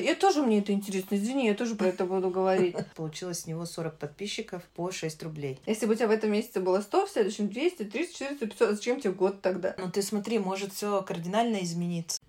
Я тоже, мне это интересно, извини, я тоже про это буду говорить. Получилось с него 40 подписчиков по 6 рублей. Если бы у тебя в этом месяце было 100, в следующем 200, 300, 400, 500, зачем тебе год тогда? Ну ты смотри, может все кардинально измениться.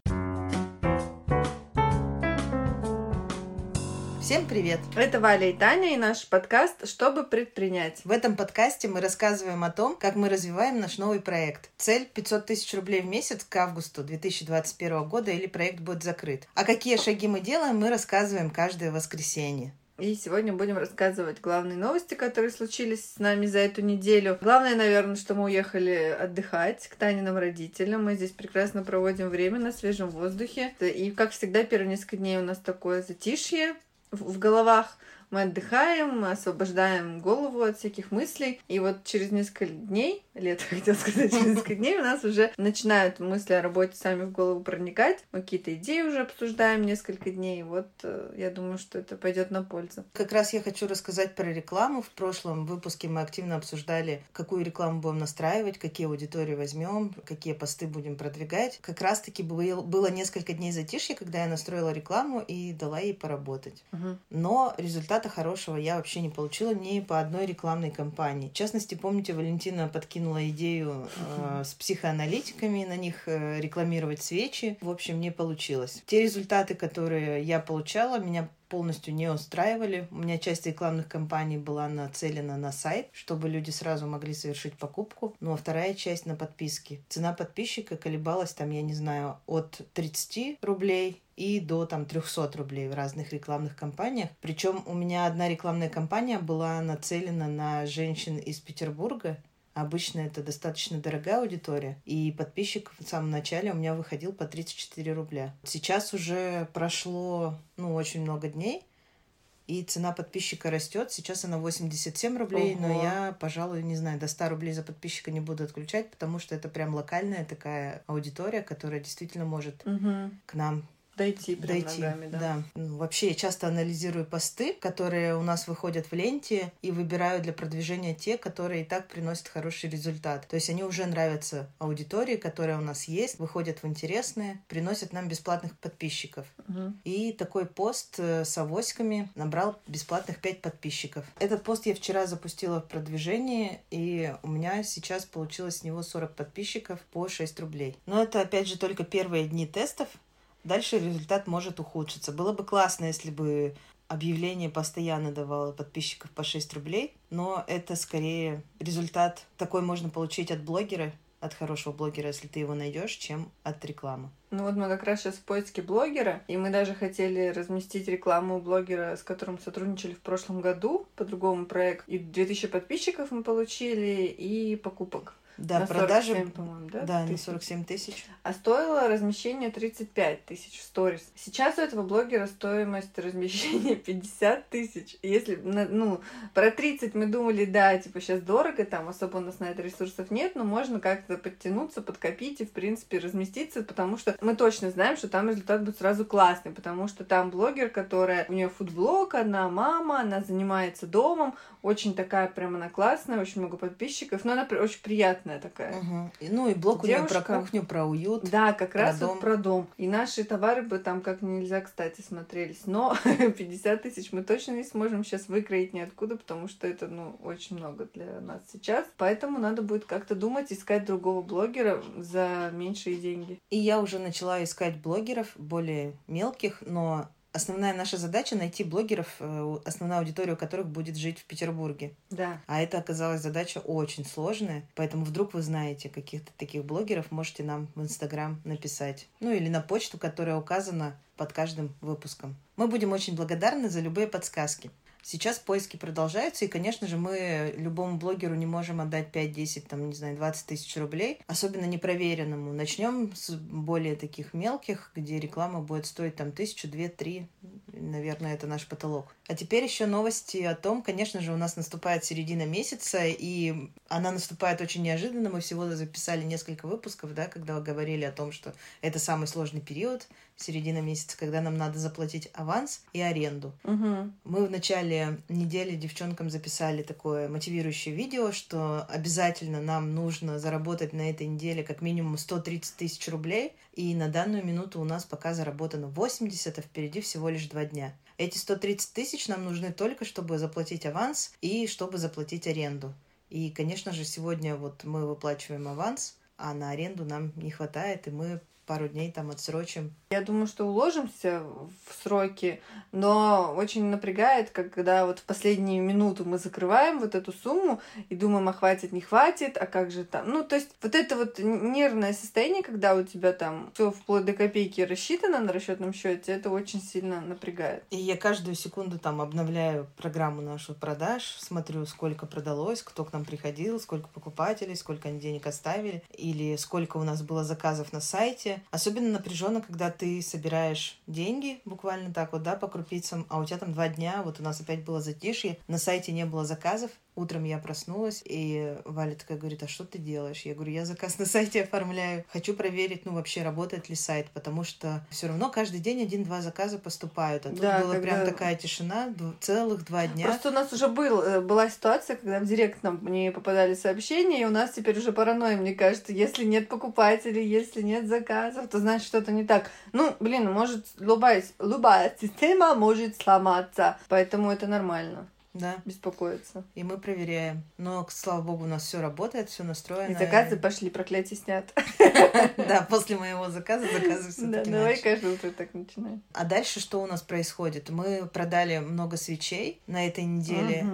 Всем привет! Это Валя и Таня и наш подкаст «Чтобы предпринять». В этом подкасте мы рассказываем о том, как мы развиваем наш новый проект. Цель 500 тысяч рублей в месяц к августу 2021 года или проект будет закрыт. А какие шаги мы делаем, мы рассказываем каждое воскресенье. И сегодня будем рассказывать главные новости, которые случились с нами за эту неделю. Главное, наверное, что мы уехали отдыхать к Таниным родителям. Мы здесь прекрасно проводим время на свежем воздухе. И, как всегда, первые несколько дней у нас такое затишье в головах мы отдыхаем, мы освобождаем голову от всяких мыслей. И вот через несколько дней, лет, хотел сказать, через несколько дней у нас уже начинают мысли о работе сами в голову проникать. Мы какие-то идеи уже обсуждаем несколько дней. Вот э, я думаю, что это пойдет на пользу. Как раз я хочу рассказать про рекламу. В прошлом выпуске мы активно обсуждали, какую рекламу будем настраивать, какие аудитории возьмем, какие посты будем продвигать. Как раз-таки было несколько дней затишья, когда я настроила рекламу и дала ей поработать. Угу. Но результат результата хорошего я вообще не получила ни по одной рекламной кампании. В частности, помните, Валентина подкинула идею э, с психоаналитиками на них э, рекламировать свечи. В общем, не получилось. Те результаты, которые я получала, меня полностью не устраивали. У меня часть рекламных кампаний была нацелена на сайт, чтобы люди сразу могли совершить покупку. Ну а вторая часть на подписки. Цена подписчика колебалась там, я не знаю, от 30 рублей и до там 300 рублей в разных рекламных кампаниях. Причем у меня одна рекламная кампания была нацелена на женщин из Петербурга, Обычно это достаточно дорогая аудитория, и подписчик в самом начале у меня выходил по 34 рубля. Сейчас уже прошло, ну, очень много дней, и цена подписчика растет. Сейчас она 87 рублей, Ого. но я, пожалуй, не знаю, до 100 рублей за подписчика не буду отключать, потому что это прям локальная такая аудитория, которая действительно может угу. к нам Дойти прям Дойти, ногами, да. да. Ну, вообще, я часто анализирую посты, которые у нас выходят в ленте, и выбираю для продвижения те, которые и так приносят хороший результат. То есть они уже нравятся аудитории, которая у нас есть, выходят в интересные, приносят нам бесплатных подписчиков. Угу. И такой пост э, с авоськами набрал бесплатных 5 подписчиков. Этот пост я вчера запустила в продвижении, и у меня сейчас получилось с него 40 подписчиков по 6 рублей. Но это, опять же, только первые дни тестов дальше результат может ухудшиться. Было бы классно, если бы объявление постоянно давало подписчиков по 6 рублей, но это скорее результат такой можно получить от блогера, от хорошего блогера, если ты его найдешь, чем от рекламы. Ну вот мы как раз сейчас в поиске блогера, и мы даже хотели разместить рекламу блогера, с которым сотрудничали в прошлом году по другому проекту. И 2000 подписчиков мы получили, и покупок. Да, на продажи, 47, по-моему, да? Да, тысяч. на 47 тысяч. А стоило размещение 35 тысяч в сторис. Сейчас у этого блогера стоимость размещения 50 тысяч. Если, ну, про 30 мы думали, да, типа сейчас дорого, там особо у нас на это ресурсов нет, но можно как-то подтянуться, подкопить и, в принципе, разместиться, потому что мы точно знаем, что там результат будет сразу классный, потому что там блогер, которая, у нее фудблог, она мама, она занимается домом, очень такая прям она классная, очень много подписчиков, но она очень приятная такая. Угу. Ну и блок Девушка, у нее про кухню, про уют. Да, как про раз дом. вот про дом. И наши товары бы там как нельзя, кстати, смотрелись. Но 50 тысяч мы точно не сможем сейчас выкроить ниоткуда, потому что это, ну, очень много для нас сейчас. Поэтому надо будет как-то думать, искать другого блогера за меньшие деньги. И я уже начала искать блогеров более мелких, но основная наша задача найти блогеров, э, основная аудитория у которых будет жить в Петербурге. Да. А это оказалась задача очень сложная, поэтому вдруг вы знаете каких-то таких блогеров, можете нам в Инстаграм написать. Ну или на почту, которая указана под каждым выпуском. Мы будем очень благодарны за любые подсказки. Сейчас поиски продолжаются, и, конечно же, мы любому блогеру не можем отдать 5-10, там, не знаю, 20 тысяч рублей, особенно непроверенному. Начнем с более таких мелких, где реклама будет стоить там тысячу, две, три, наверное, это наш потолок. А теперь еще новости о том, конечно же, у нас наступает середина месяца, и она наступает очень неожиданно. Мы всего записали несколько выпусков, да, когда говорили о том, что это самый сложный период, середина месяца, когда нам надо заплатить аванс и аренду. Угу. Мы в начале недели девчонкам записали такое мотивирующее видео, что обязательно нам нужно заработать на этой неделе как минимум 130 тысяч рублей, и на данную минуту у нас пока заработано 80, а впереди всего лишь два дня. Эти 130 тысяч нам нужны только, чтобы заплатить аванс и чтобы заплатить аренду. И, конечно же, сегодня вот мы выплачиваем аванс, а на аренду нам не хватает, и мы пару дней там отсрочим. Я думаю, что уложимся в сроки, но очень напрягает, когда вот в последнюю минуту мы закрываем вот эту сумму и думаем, а хватит, не хватит, а как же там. Ну, то есть вот это вот нервное состояние, когда у тебя там все вплоть до копейки рассчитано на расчетном счете, это очень сильно напрягает. И я каждую секунду там обновляю программу нашу продаж, смотрю, сколько продалось, кто к нам приходил, сколько покупателей, сколько они денег оставили, или сколько у нас было заказов на сайте, Особенно напряженно, когда ты собираешь деньги, буквально так вот, да, по крупицам, а у тебя там два дня, вот у нас опять было затишье, на сайте не было заказов, Утром я проснулась, и Валя такая говорит, а что ты делаешь? Я говорю, я заказ на сайте оформляю. Хочу проверить, ну, вообще работает ли сайт, потому что все равно каждый день один-два заказа поступают. А тут да, была когда... прям такая тишина, целых два дня. Просто у нас уже был, э, была ситуация, когда в директ нам не попадали сообщения, и у нас теперь уже паранойя, мне кажется. Если нет покупателей, если нет заказов, то значит что-то не так. Ну, блин, может, любая, любая система может сломаться, поэтому это нормально да. беспокоиться. И мы проверяем. Но, слава богу, у нас все работает, все настроено. И заказы пошли, проклятие снят. Да, после моего заказа заказы все Да, давай каждый утро так начинаем. А дальше что у нас происходит? Мы продали много свечей на этой неделе,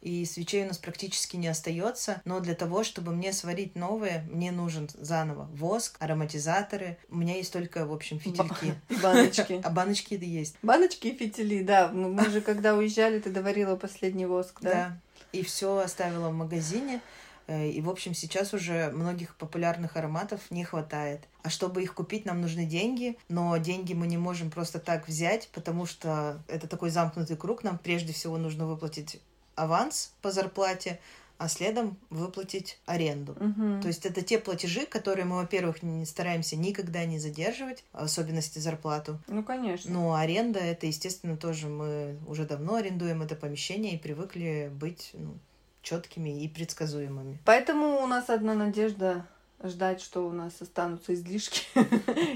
и свечей у нас практически не остается. Но для того, чтобы мне сварить новые, мне нужен заново воск, ароматизаторы. У меня есть только, в общем, фитильки. И баночки. А баночки да есть. Баночки и фитили, да. Мы же, когда уезжали, ты доварила последний воск, да? Да. И все оставила в магазине. Э, и, в общем, сейчас уже многих популярных ароматов не хватает. А чтобы их купить, нам нужны деньги, но деньги мы не можем просто так взять, потому что это такой замкнутый круг. Нам прежде всего нужно выплатить аванс по зарплате, а следом выплатить аренду. Угу. То есть это те платежи, которые мы, во-первых, не стараемся никогда не задерживать, в особенности зарплату. Ну, конечно. Но аренда это, естественно, тоже мы уже давно арендуем это помещение и привыкли быть ну, четкими и предсказуемыми. Поэтому у нас одна надежда ждать, что у нас останутся излишки.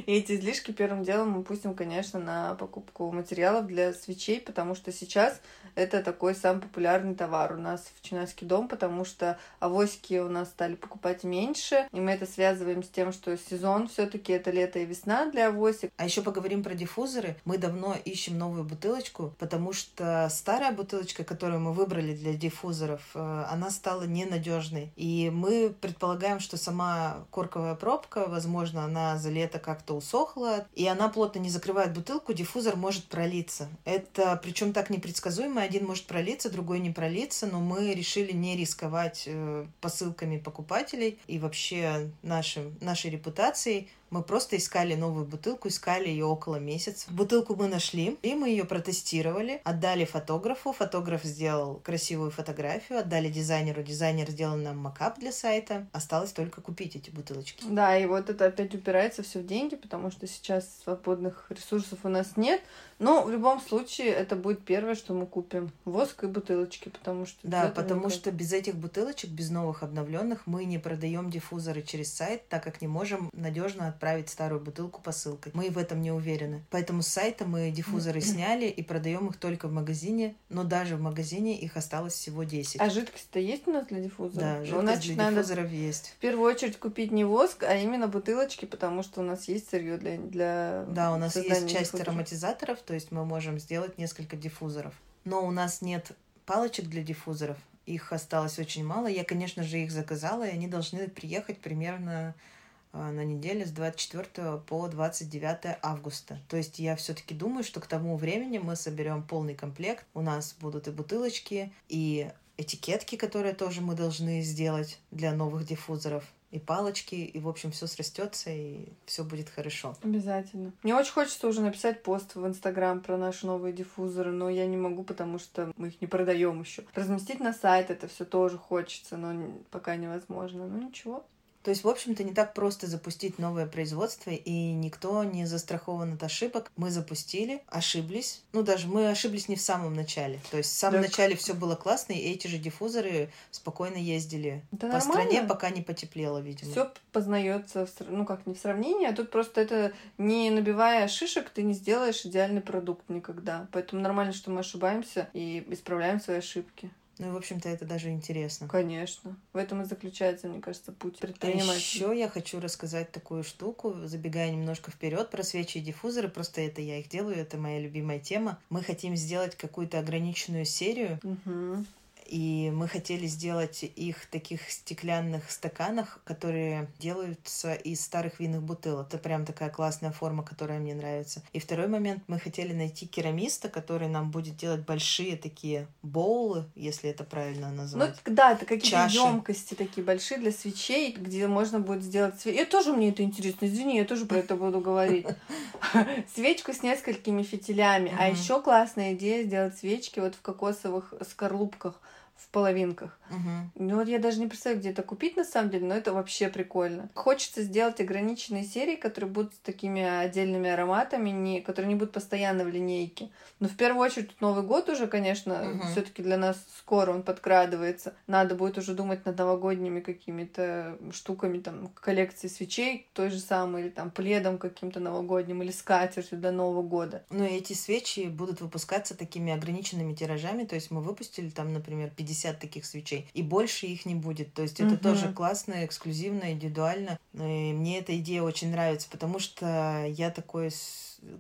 И эти излишки первым делом мы пустим, конечно, на покупку материалов для свечей, потому что сейчас это такой самый популярный товар у нас в Чинайский дом, потому что авоськи у нас стали покупать меньше, и мы это связываем с тем, что сезон все таки это лето и весна для авосик. А еще поговорим про диффузоры. Мы давно ищем новую бутылочку, потому что старая бутылочка, которую мы выбрали для диффузоров, э, она стала ненадежной. И мы предполагаем, что сама корковая пробка, возможно, она за лето как-то усохла, и она плотно не закрывает бутылку, диффузор может пролиться. Это причем так непредсказуемо, один может пролиться, другой не пролиться, но мы решили не рисковать э, посылками покупателей и вообще нашим, нашей репутацией, мы просто искали новую бутылку, искали ее около месяца. Бутылку мы нашли, и мы ее протестировали, отдали фотографу. Фотограф сделал красивую фотографию, отдали дизайнеру. Дизайнер сделал нам макап для сайта. Осталось только купить эти бутылочки. Да, и вот это опять упирается все в деньги, потому что сейчас свободных ресурсов у нас нет. Но в любом случае это будет первое, что мы купим. Воск и бутылочки, потому что... Да, потому никак... что без этих бутылочек, без новых обновленных, мы не продаем диффузоры через сайт, так как не можем надежно отправить старую бутылку посылкой. Мы в этом не уверены. Поэтому с сайта мы диффузоры сняли и продаем их только в магазине, но даже в магазине их осталось всего 10. А жидкость-то есть у нас для диффузора? Да, ну, жидкость Значит, для диффузоров надо есть. В первую очередь купить не воск, а именно бутылочки, потому что у нас есть сырье для, для Да, у нас есть часть диффузора. ароматизаторов, то есть мы можем сделать несколько диффузоров. Но у нас нет палочек для диффузоров, их осталось очень мало. Я, конечно же, их заказала, и они должны приехать примерно на неделе с 24 по 29 августа. То есть я все-таки думаю, что к тому времени мы соберем полный комплект. У нас будут и бутылочки, и этикетки, которые тоже мы должны сделать для новых диффузоров. и палочки, и, в общем, все срастется, и все будет хорошо. Обязательно. Мне очень хочется уже написать пост в Инстаграм про наши новые диффузоры, но я не могу, потому что мы их не продаем еще. Разместить на сайт это все тоже хочется, но пока невозможно. Ну ничего. То есть, в общем-то, не так просто запустить новое производство, и никто не застрахован от ошибок. Мы запустили, ошиблись. Ну, даже мы ошиблись не в самом начале. То есть, в самом так... начале все было классно, и эти же диффузоры спокойно ездили да по нормально. стране, пока не потеплело, видимо. Все познается, ну, как не в сравнении, а тут просто это не набивая шишек, ты не сделаешь идеальный продукт никогда. Поэтому нормально, что мы ошибаемся и исправляем свои ошибки. Ну и, в общем-то, это даже интересно. Конечно. В этом и заключается, мне кажется, путь предпринимателя. А еще я хочу рассказать такую штуку, забегая немножко вперед про свечи и диффузоры. Просто это я их делаю, это моя любимая тема. Мы хотим сделать какую-то ограниченную серию. Угу и мы хотели сделать их в таких стеклянных стаканах, которые делаются из старых винных бутылок. Это прям такая классная форма, которая мне нравится. И второй момент, мы хотели найти керамиста, который нам будет делать большие такие боулы, если это правильно назвать. Ну да, это какие-то емкости такие большие для свечей, где можно будет сделать свечи. Я тоже мне это интересно, извини, я тоже про это буду говорить. Свечку с несколькими фитилями. А еще классная идея сделать свечки вот в кокосовых скорлупках в половинках. Угу. Ну вот я даже не представляю, где это купить на самом деле, но это вообще прикольно. Хочется сделать ограниченные серии, которые будут с такими отдельными ароматами, не, которые не будут постоянно в линейке. Но в первую очередь тут Новый год уже, конечно, угу. все-таки для нас скоро он подкрадывается. Надо будет уже думать над новогодними какими-то штуками, там, коллекции свечей той же самой, или там пледом каким-то новогодним, или скатертью до Нового года. Ну и эти свечи будут выпускаться такими ограниченными тиражами, то есть мы выпустили там, например, 50 таких свечей, и больше их не будет. То есть это угу. тоже классно, эксклюзивно, индивидуально. И мне эта идея очень нравится, потому что я такой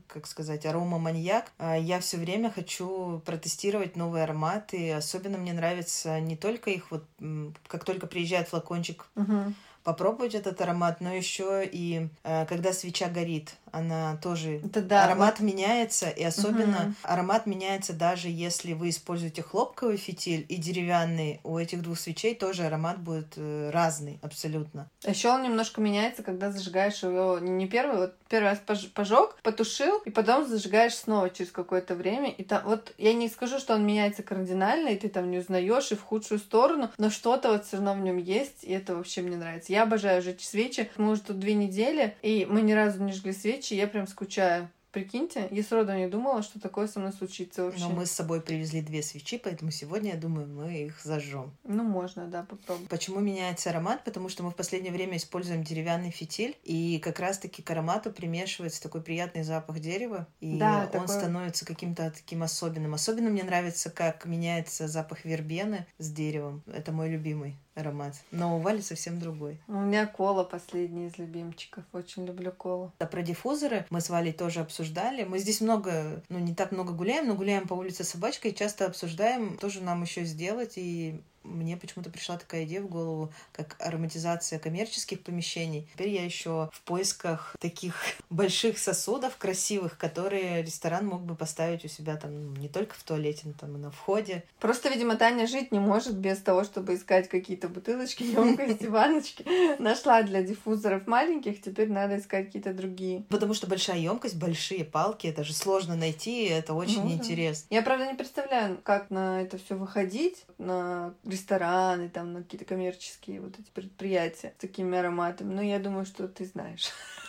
как сказать, арома-маньяк. А я все время хочу протестировать новые ароматы. Особенно мне нравится не только их вот, как только приезжает флакончик, uh попробовать этот аромат, но еще и э, когда свеча горит она тоже Это да, аромат вот. меняется, и особенно угу. аромат меняется даже если вы используете хлопковый фитиль и деревянный. У этих двух свечей тоже аромат будет э, разный абсолютно. Еще он немножко меняется, когда зажигаешь его не первый, вот первый раз пожег, потушил, и потом зажигаешь снова через какое-то время. И там вот я не скажу, что он меняется кардинально, и ты там не узнаешь и в худшую сторону, но что-то вот все равно в нем есть, и это вообще мне нравится. Я обожаю жечь свечи. Мы уже тут две недели, и мы ни разу не жгли свечи я прям скучаю. Прикиньте, я сроду не думала, что такое со мной случится вообще. Но мы с собой привезли две свечи, поэтому сегодня, я думаю, мы их зажжем. Ну, можно, да, попробуем. Почему меняется аромат? Потому что мы в последнее время используем деревянный фитиль, и как раз-таки к аромату примешивается такой приятный запах дерева, и да, он такой... становится каким-то таким особенным. Особенно мне нравится, как меняется запах вербены с деревом. Это мой любимый аромат. Но у Вали совсем другой. У меня кола последний из любимчиков. Очень люблю колу. А про диффузоры мы с Валей тоже обсуждали. Мы здесь много, ну не так много гуляем, но гуляем по улице собачкой и часто обсуждаем, тоже нам еще сделать. И мне почему-то пришла такая идея в голову, как ароматизация коммерческих помещений. Теперь я еще в поисках таких больших сосудов красивых, которые ресторан мог бы поставить у себя там не только в туалете, но там и на входе. Просто, видимо, Таня жить не может без того, чтобы искать какие-то бутылочки, емкости, баночки. Нашла для диффузоров маленьких, теперь надо искать какие-то другие. Потому что большая емкость, большие палки, это же сложно найти, это очень ну, интересно. Я, правда, не представляю, как на это все выходить, на рестораны, там, на какие-то коммерческие вот эти предприятия с такими ароматами. Но я думаю, что ты знаешь.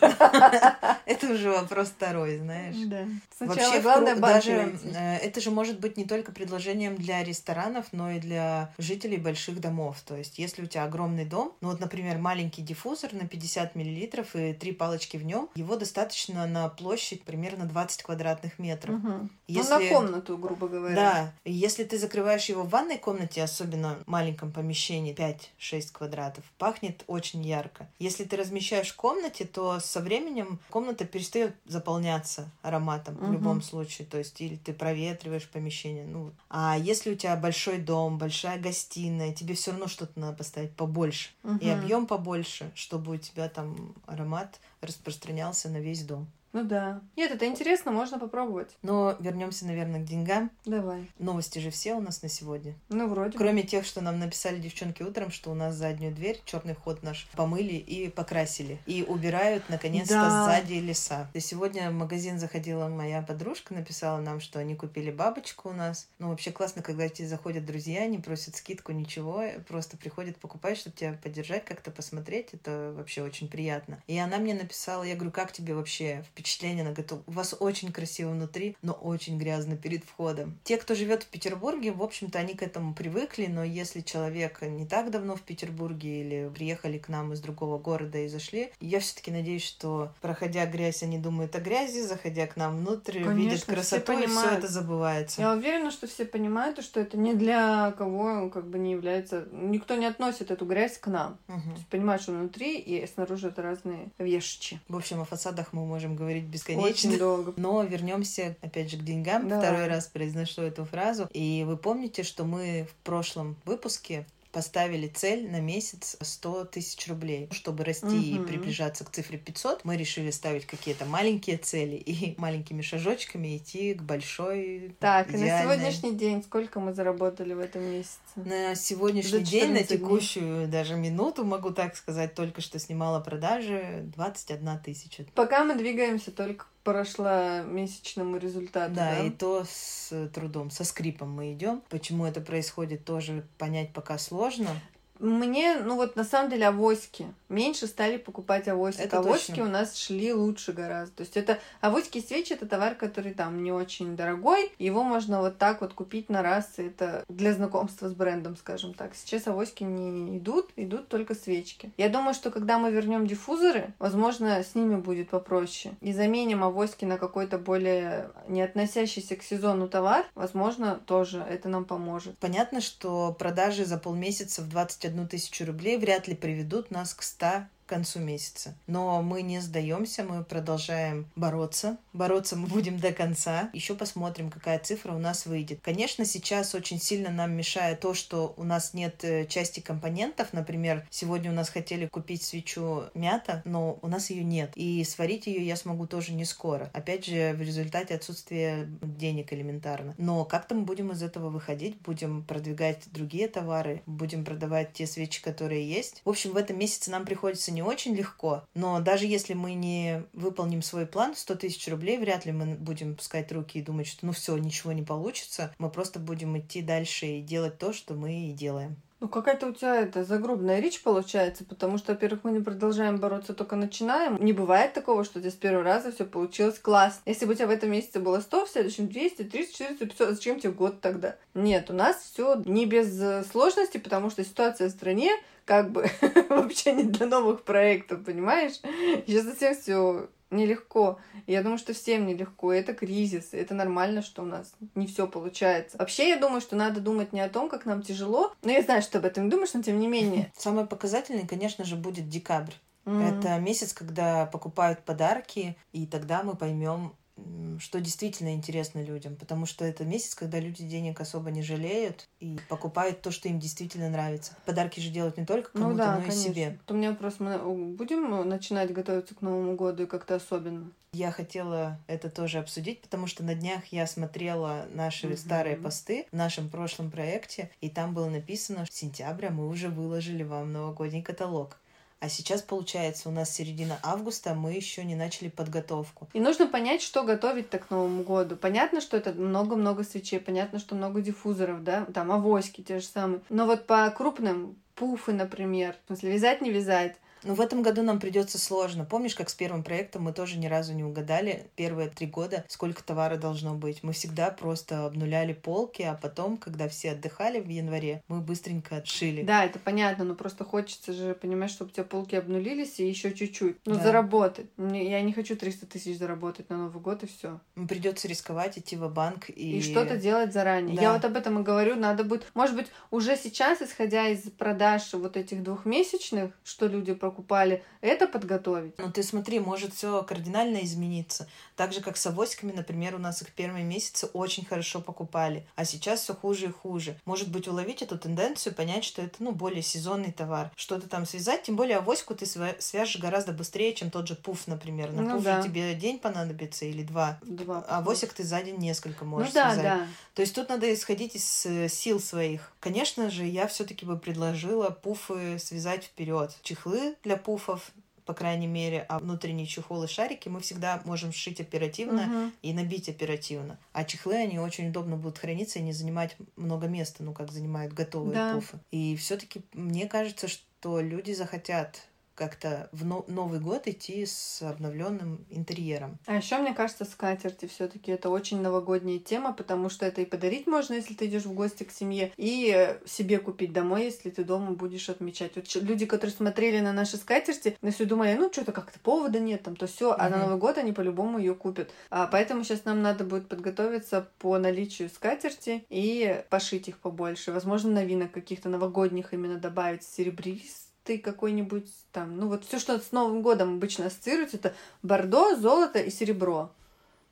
Это уже вопрос второй, знаешь. Да. Сначала Вообще, главное даже э, это же может быть не только предложением для ресторанов, но и для жителей больших домов. То есть, если у тебя огромный дом, ну вот, например, маленький диффузор на 50 миллилитров и три палочки в нем, его достаточно на площадь примерно 20 квадратных метров. Угу. Если... Ну, на комнату, грубо говоря. Да. Если ты закрываешь его в ванной комнате, особенно маленьком помещении, 5-6 квадратов, пахнет очень ярко. Если ты размещаешь в комнате, то со временем комната перестает заполняться ароматом угу. в любом случае. То есть, или ты проветриваешь помещение. Ну, а если у тебя большой дом, большая гостиная, тебе все равно что-то надо поставить побольше. Угу. И объем побольше, чтобы у тебя там аромат распространялся на весь дом. Ну да. Нет, это интересно, можно попробовать. Но вернемся, наверное, к деньгам. Давай. Новости же все у нас на сегодня. Ну, вроде. Кроме тех, что нам написали девчонки утром, что у нас заднюю дверь, черный ход наш, помыли и покрасили. И убирают, наконец-то, Да. сзади леса. И сегодня в магазин заходила моя подружка, написала нам, что они купили бабочку у нас. Ну, вообще классно, когда тебе заходят друзья, не просят скидку, ничего, просто приходят покупать, чтобы тебя поддержать, как-то посмотреть. Это вообще очень приятно. И она мне написала, я говорю, как тебе вообще впечатление? Она говорит, у вас очень красиво внутри, но очень грязно перед входом. Те, кто живет в Петербурге, в общем-то, они к этому привыкли, но если человек не так давно в Петербурге или приехали к нам из другого города и зашли, я все-таки надеюсь, что проходя грязь, они думают о грязи, заходя к нам внутрь, видят Конечно, все красоту, и все это забывается. Я уверена, что все понимают, что это не для кого как бы не является... Никто не относит эту грязь к нам. Мгм. То есть понимают, что внутри и снаружи это разные вещи. В общем, о фасадах мы можем говорить бесконечно. Очень долго. Но вернемся опять же к деньгам. Давай. Второй раз произношу эту фразу. И вы помните, что мы в прошлом выпуске поставили цель на месяц 100 тысяч рублей. Чтобы расти и Мгм. приближаться к цифре 500, мы решили ставить какие-то маленькие цели и маленькими шажочками идти к большой, Так, и на идеальной. сегодняшний день сколько мы заработали в этом месяце? На сегодняшний день, на 14 дней. текущую даже минуту, могу так сказать, только что снимала продажи 21 тысяча. Пока мы двигаемся только к прошломесячному результату, Да, да? и то с трудом, со скрипом мы идем. Почему это происходит, тоже понять пока сложно. Мне, ну вот на самом деле авоськи. Меньше стали покупать авоськи. Это авоськи точно. у нас шли лучше гораздо. То есть это авоськи и свечи это товар, который там не очень дорогой. Его можно вот так вот купить на раз. Это для знакомства с брендом, скажем так. Сейчас авоськи не идут, идут только свечки. Я думаю, что когда мы вернем диффузоры, возможно, с ними будет попроще. И заменим авоськи на какой-то более не относящийся к сезону товар, возможно, тоже это нам поможет. Понятно, что продажи за полмесяца в 21 тысячу рублей вряд ли приведут нас к 100 к концу месяца. Но мы не сдаемся, мы продолжаем бороться. Бороться мы будем до конца. Еще посмотрим, какая цифра у нас выйдет. Конечно, сейчас очень сильно нам мешает то, что у нас нет э, части компонентов. Например, сегодня у нас хотели купить свечу мята, но у нас ее нет. И сварить ее я смогу тоже не скоро. Опять же, в результате отсутствия денег элементарно. Но как-то мы будем из этого выходить, будем продвигать другие товары, будем продавать те свечи, которые есть. В общем, в этом месяце нам приходится не очень легко, но даже если мы не выполним свой план 100 тысяч рублей, вряд ли мы будем пускать руки и думать, что ну все, ничего не получится. Мы просто будем идти дальше и делать то, что мы и делаем. Ну, какая-то у тебя это загробная речь получается, потому что, во-первых, мы не продолжаем бороться, только начинаем. Не бывает такого, что тебя с первого раза все получилось классно. Если бы у тебя в этом месяце было 100, в следующем 200, 300, 400, 500, зачем тебе год тогда? Нет, у нас все не без э, сложностей, потому что ситуация в стране как бы вообще не для новых проектов, понимаешь? Сейчас совсем все нелегко. Я думаю, что всем нелегко. Это кризис. Это нормально, что у нас не все получается. Вообще, я думаю, что надо думать не о том, как нам тяжело. Но я знаю, что об этом думаешь, но тем не менее. Самый показательный, конечно же, будет декабрь. М. Это месяц, когда покупают подарки, и тогда мы поймем, что действительно интересно людям, потому что это месяц, когда люди денег особо не жалеют и покупают то, что им действительно нравится. Подарки же делать не только кому-то, Ну да, но и конечно. себе. Вот У меня вопрос, мы будем начинать готовиться к Новому году и как-то особенно? Я хотела это тоже обсудить, потому что на днях я смотрела наши Мгм. старые посты в нашем прошлом проекте, и там было написано, что с сентября мы уже выложили вам новогодний каталог. А сейчас, получается, у нас середина августа, мы еще не начали подготовку. И нужно понять, что готовить-то к Новому году. Понятно, что это много-много свечей, понятно, что много диффузоров, да, там авоськи те же самые. Но вот по крупным пуфы, например, в смысле, вязать, не вязать, Но в этом году нам придется сложно. Помнишь, как с первым проектом мы тоже ни разу не угадали первые три года, сколько товара должно быть. Мы всегда просто обнуляли полки, а потом, когда все отдыхали в январе, мы быстренько отшили. Да, это понятно, но просто хочется же понимать, чтобы у тебя полки обнулились и еще чуть-чуть. Ну, Да. заработать. Я не хочу 300 тысяч заработать на Новый год и все. Придется рисковать, идти в банк и... И, что-то делать заранее. Да. Я вот об этом и говорю. Надо будет, может быть, уже сейчас, исходя из продаж вот этих двухмесячных, что люди покупают, покупали, это подготовить. Ну ты смотри, может все кардинально измениться. Так же, как с авоськами, например, у нас их первые месяцы очень хорошо покупали, а сейчас все хуже и хуже. Может быть, уловить эту тенденцию, понять, что это, ну, более сезонный товар. Что-то там связать, тем более авоську ты свяжешь гораздо быстрее, чем тот же пуф, например. На ну, пуф да. тебе день понадобится или два. Два. А авосик ты за день несколько можешь ну, да, связать. Да. То есть тут надо исходить из э, сил своих. Конечно же, я все-таки бы предложила пуфы связать вперед. Чехлы для пуфов по крайней мере, а внутренние чехолы шарики мы всегда можем сшить оперативно uh-huh. и набить оперативно. А чехлы, они очень удобно будут храниться и не занимать много места, ну, как занимают готовые да. пуфы. И все-таки мне кажется, что люди захотят как-то в Новый год идти с обновленным интерьером. А еще мне кажется, скатерти все-таки это очень новогодняя тема, потому что это и подарить можно, если ты идешь в гости к семье, и себе купить домой, если ты дома будешь отмечать. Вот люди, которые смотрели на наши скатерти, на все думали, ну что-то как-то повода нет, там то все, а mm-hmm. на Новый год они по-любому ее купят. А поэтому сейчас нам надо будет подготовиться по наличию скатерти и пошить их побольше. Возможно, новинок каких-то новогодних именно добавить серебрист ты какой-нибудь там, ну вот все, что с Новым годом обычно ассоциируется, это бордо, золото и серебро.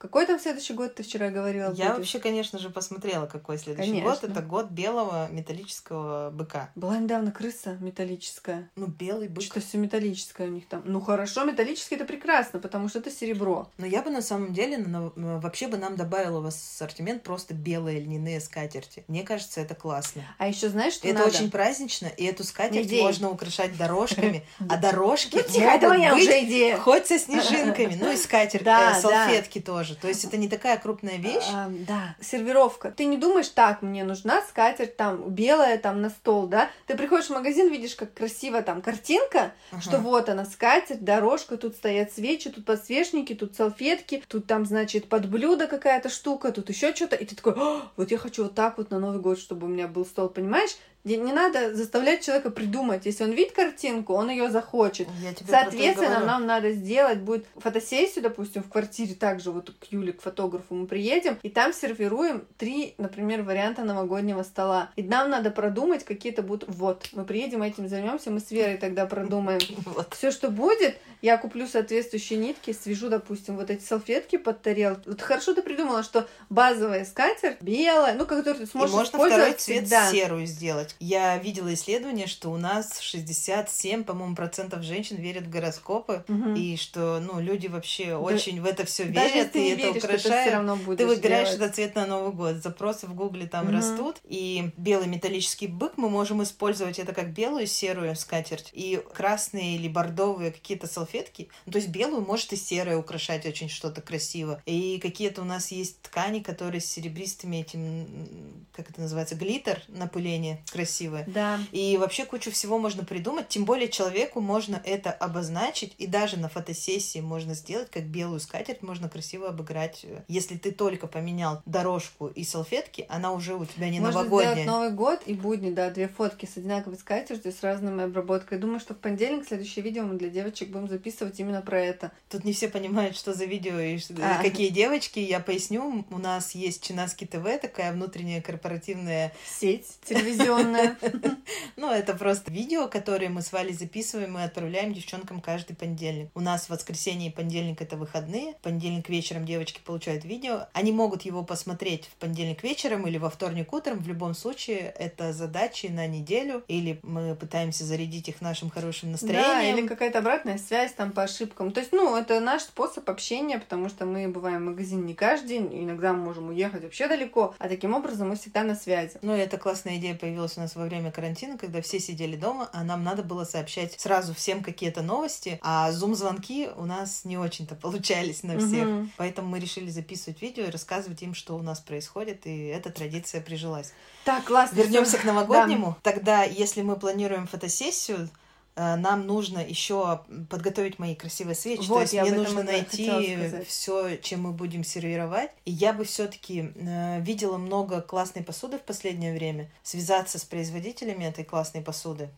Какой там следующий год, ты вчера говорила? Я будет? вообще, конечно же, посмотрела, какой следующий конечно. год. Это год белого металлического быка. Была недавно крыса металлическая. Ну, белый бык. Что все металлическое у них там. Ну, хорошо, металлический это прекрасно, потому что это серебро. Но я бы на самом деле вообще бы нам добавила в ассортимент просто белые льняные скатерти. Мне кажется, это классно. А еще знаешь, что Это надо? очень празднично, и эту скатерть Идея. можно украшать дорожками, а дорожки могут быть хоть со снежинками. Ну и скатерть, э, салфетки тоже тоже. То есть это не такая крупная вещь. А, да, сервировка. Ты не думаешь, так, мне нужна скатерть там белая там на стол, да? Ты приходишь в магазин, видишь, как красиво там картинка, ага. что вот она скатерть, дорожка, тут стоят свечи, тут подсвечники, тут салфетки, тут там, значит, под блюдо какая-то штука, тут еще что-то, и ты такой, вот я хочу вот так вот на Новый год, чтобы у меня был стол, понимаешь? Не надо заставлять человека придумать. Если он видит картинку, он ее захочет. Соответственно, нам надо сделать будет фотосессию, допустим, в квартире также вот к Юле, к фотографу мы приедем, и там сервируем три, например, варианта новогоднего стола. И нам надо продумать какие-то будут... Вот, мы приедем, этим займемся, мы с Верой тогда продумаем. Вот. Все, что будет, я куплю соответствующие нитки, свяжу, допустим, вот эти салфетки под тарелку. Вот хорошо ты придумала, что базовая скатерть белая, ну, которую ты сможешь и можно второй цвет да. серую сделать. Я видела исследование, что у нас 67, по-моему, процентов женщин верят в гороскопы, угу. и что, ну, люди вообще да. очень в это все верят, и это веришь, украшает. Ты, ты выбираешь делать. этот цвет на Новый год. Запросы в Гугле там угу. растут, и белый металлический бык мы можем использовать это как белую серую скатерть, и красные или бордовые какие-то салфетки. Ну, то есть белую может и серая украшать очень что-то красиво. И какие-то у нас есть ткани, которые с серебристыми этим, как это называется, глиттер, напыление красивое. Да. И вообще кучу всего можно придумать, тем более человеку можно это обозначить, и даже на фотосессии можно сделать, как белую скатерть можно красиво обыграть. Если ты только поменял дорожку и салфетки, она уже у тебя не можно новогодняя. сделать Новый год и будни, да, две фотки с одинаковой скатертью, с разной обработкой. Думаю, что в понедельник следующее видео мы для девочек будем записывать именно про это. Тут не все понимают, что за видео и а. какие девочки. Я поясню. У нас есть Чинаски ТВ, такая внутренняя корпоративная сеть телевизионная. Ну, это просто видео, которые мы с Валей записываем и отправляем девчонкам каждый понедельник. У нас в воскресенье и понедельник это выходные. В понедельник вечером девочки получают видео. Они могут его посмотреть в понедельник вечером или во вторник утром. В любом случае, это задачи на неделю. Или мы пытаемся зарядить их нашим хорошим настроением. Да, или какая-то обратная связь там по ошибкам. То есть, ну, это наш способ общения, потому что мы бываем в магазине не каждый день, иногда мы можем уехать вообще далеко, а таким образом мы всегда на связи. Ну, это классная идея появилась у нас во время карантина, когда все сидели дома, а нам надо было сообщать сразу всем какие-то новости, а зум-звонки у нас не очень-то получались на всех. Угу. Поэтому мы решили записывать видео и рассказывать им, что у нас происходит, и эта традиция прижилась. Так, классно. Вернемся к новогоднему. Да. Тогда, если мы планируем фотосессию, нам нужно еще подготовить мои красивые свечи. Вот, То есть мне нужно найти все, чем мы будем сервировать. И я бы все-таки э, видела много классной посуды в последнее время. Связаться с производителями этой классной посуды.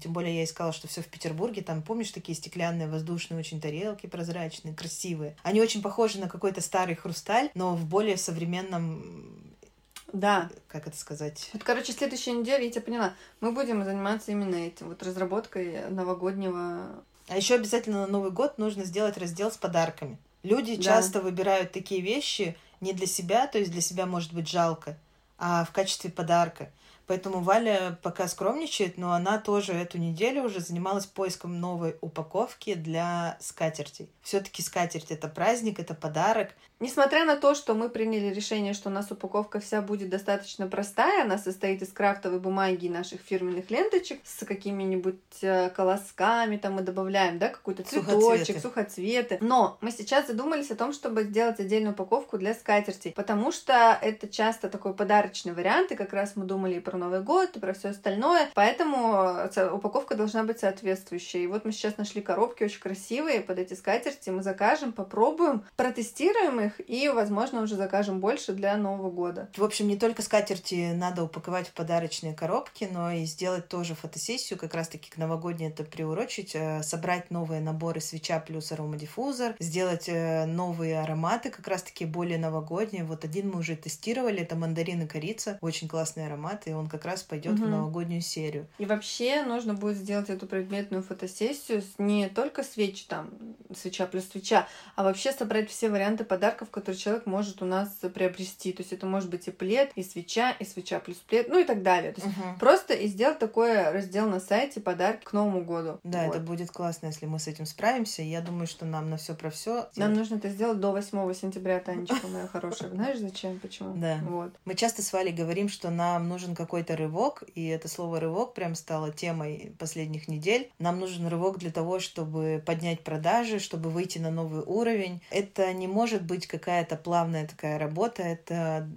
Тем более я искала, что все в Петербурге. Там, помнишь, такие стеклянные, воздушные очень тарелки прозрачные, красивые. Они очень похожи на какой-то старый хрусталь, но в более современном Да. Как это сказать? Вот, короче, следующая неделя, я тебя поняла, мы будем заниматься именно этим, вот разработкой новогоднего... А еще обязательно на Новый год нужно сделать раздел с подарками. Люди Да. часто выбирают такие вещи не для себя, то есть для себя может быть жалко, а в качестве подарка. Поэтому Валя пока скромничает, но она тоже эту неделю уже занималась поиском новой упаковки для скатертей. Все-таки скатерть это праздник, это подарок. Несмотря на то, что мы приняли решение, что у нас упаковка вся будет достаточно простая, она состоит из крафтовой бумаги и наших фирменных ленточек с какими-нибудь э, колосками, там мы добавляем, да, какой-то цветочек, Сухоцветы. сухоцветы. Но мы сейчас задумались о том, чтобы сделать отдельную упаковку для скатертей, потому что это часто такой подарочный вариант, и как раз мы думали и про Новый год, и про все остальное, поэтому э, упаковка должна быть соответствующей. И вот мы сейчас нашли коробки очень красивые под эти скатерти, мы закажем, попробуем, протестируем их и, возможно, уже закажем больше для Нового года. В общем, не только скатерти надо упаковать в подарочные коробки, но и сделать тоже фотосессию, как раз-таки к новогодней это приурочить, э, собрать новые наборы свеча плюс аромадиффузор, сделать э, новые ароматы, как раз-таки более новогодние. Вот один мы уже тестировали, это мандарин и корица, очень классный аромат, и он как раз пойдет в Мгм. новогоднюю серию. И вообще нужно будет сделать эту предметную фотосессию не только свечи, там, свеча плюс свеча, а вообще собрать все варианты подарков, которые человек может у нас приобрести. То есть это может быть и плед, и свеча, и свеча плюс плед, ну и так далее. То есть Мгм. просто и сделать такой раздел на сайте подарки к Новому году. Да, Вот. это будет классно, если мы с этим справимся. Я думаю, что нам на все про все. Нам нужно это сделать до 8 сентября, Танечка моя хорошая. Знаешь зачем? Почему? Да. Вот. Мы часто с Валей говорим, что нам нужен какой-то рывок, и это слово рывок прям стало темой последних недель. Нам нужен рывок для того, чтобы поднять продажи, чтобы выйти на новый уровень. Это не может быть какая-то плавная такая работа, это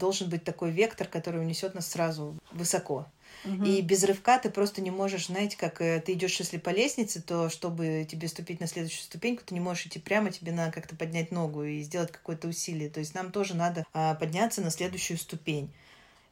должен быть такой вектор, который унесет нас сразу высоко. Мгм. И без рывка ты просто не можешь, знаете, как э, ты идешь, если по лестнице, то чтобы тебе ступить на следующую ступеньку, ты не можешь идти прямо, тебе надо как-то поднять ногу и сделать какое-то усилие. То есть нам тоже надо а, подняться на следующую ступень.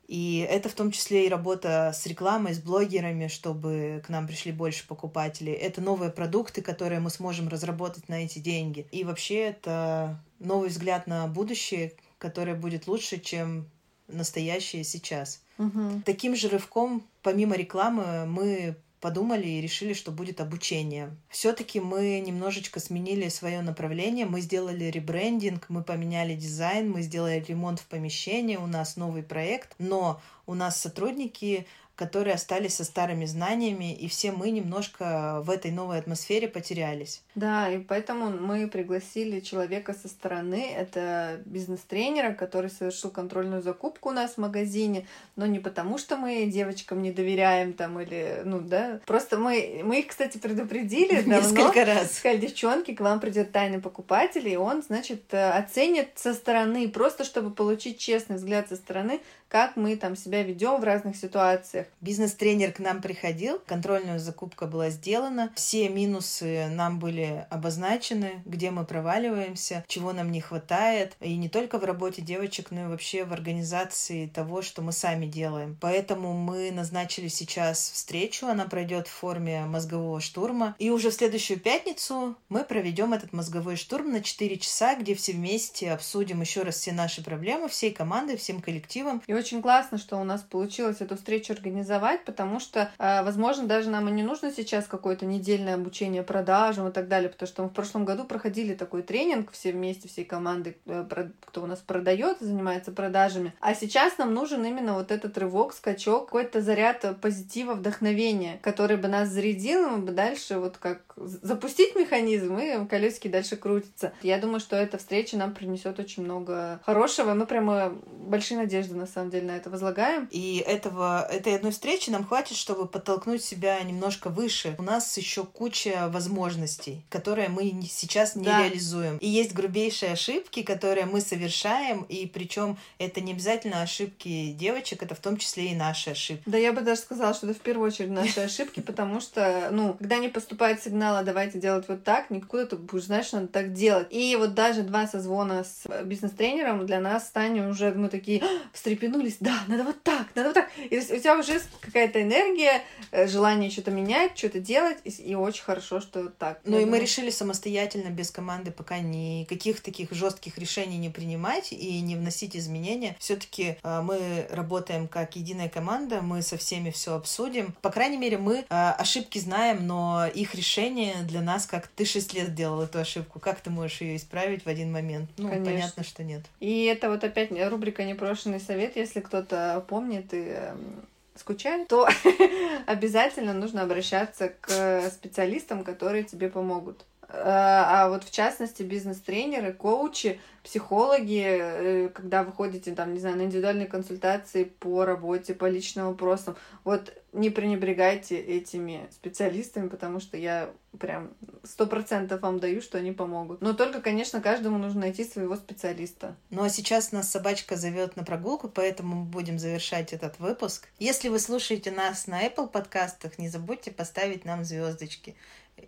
И это в том числе и работа с рекламой, с блогерами, чтобы к нам пришли больше покупателей. Это новые продукты, которые мы сможем разработать на эти деньги. И вообще это новый взгляд на будущее, которое будет лучше, чем настоящее сейчас. Мгм. Таким же рывком, помимо рекламы, мы подумали и решили, что будет обучение. Все-таки мы немножечко сменили свое направление, мы сделали ребрендинг, мы поменяли дизайн, мы сделали ремонт в помещении, у нас новый проект, но у нас сотрудники которые остались со старыми знаниями, и все мы немножко в этой новой атмосфере потерялись. Да, и поэтому мы пригласили человека со стороны. Это бизнес-тренера, который совершил контрольную закупку у нас в магазине, но не потому, что мы девочкам не доверяем там или, ну да, просто мы, мы их, кстати, предупредили давно. Несколько раз. Сказали, девчонки, к вам придет тайный покупатель, и он, значит, оценит со стороны, просто чтобы получить честный взгляд со стороны, как мы там себя ведем в разных ситуациях. Бизнес-тренер к нам приходил, контрольная закупка была сделана, все минусы нам были обозначены, где мы проваливаемся, чего нам не хватает, и не только в работе девочек, но и вообще в организации того, что мы сами делаем. Поэтому мы назначили сейчас встречу, она пройдет в форме мозгового штурма, и уже в следующую пятницу мы проведем этот мозговой штурм на 4 часа, где все вместе обсудим еще раз все наши проблемы, всей командой, всем коллективом, И очень классно, что у нас получилось эту встречу организовать, потому что, э, возможно, даже нам и не нужно сейчас какое-то недельное обучение продажам и так далее, потому что мы в прошлом году проходили такой тренинг все вместе, всей командой, э, кто у нас продает, занимается продажами. А сейчас нам нужен именно вот этот рывок, скачок, какой-то заряд позитива, вдохновения, который бы нас зарядил, и мы бы дальше вот как запустить механизм, и колесики дальше крутятся. Я думаю, что эта встреча нам принесет очень много хорошего, мы прямо большие надежды на самом деле на это возлагаем. И этого, этой одной встречи нам хватит, чтобы подтолкнуть себя немножко выше. У нас еще куча возможностей, которые мы сейчас не Да. реализуем. И есть грубейшие ошибки, которые мы совершаем, и причем это не обязательно ошибки девочек, это в том числе и наши ошибки. Да я бы даже сказала, что это в первую очередь наши ошибки, потому что, ну, когда не поступает сигнал, а давайте делать вот так, никуда ты будешь знать, что надо так делать. И вот даже два созвона с бизнес-тренером для нас с Таней уже мы такие «А, встрепенулись, да, надо вот так, надо вот так. И у тебя уже какая-то энергия, э, желание что-то менять, что-то делать, и, и очень хорошо, что так. Ну и думаю. мы решили самостоятельно, без команды, пока никаких таких жестких решений не принимать и не вносить изменения. Все-таки э, мы работаем как единая команда, мы со всеми все обсудим. По крайней мере, мы э, ошибки знаем, но их решение для нас, как ты шесть лет делал эту ошибку, как ты можешь ее исправить в один момент? Ну, Конечно. понятно, что нет. И это вот опять рубрика «Непрошенный совет», если кто-то помнит и эм, скучает, то обязательно нужно обращаться к специалистам, которые тебе помогут. А, а вот в частности бизнес-тренеры, коучи, психологи, э, когда вы ходите там, не знаю, на индивидуальные консультации по работе, по личным вопросам, вот не пренебрегайте этими специалистами, потому что я прям сто процентов вам даю, что они помогут. Но только, конечно, каждому нужно найти своего специалиста. Ну а сейчас нас собачка зовет на прогулку, поэтому мы будем завершать этот выпуск. Если вы слушаете нас на Apple подкастах, не забудьте поставить нам звездочки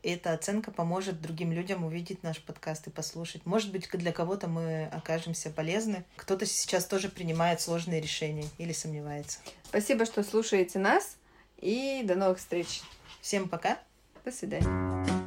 эта оценка поможет другим людям увидеть наш подкаст и послушать. Может быть, для кого-то мы окажемся полезны. Кто-то сейчас тоже принимает сложные решения или сомневается. Спасибо, что слушаете нас. И до новых встреч. Всем пока. До свидания.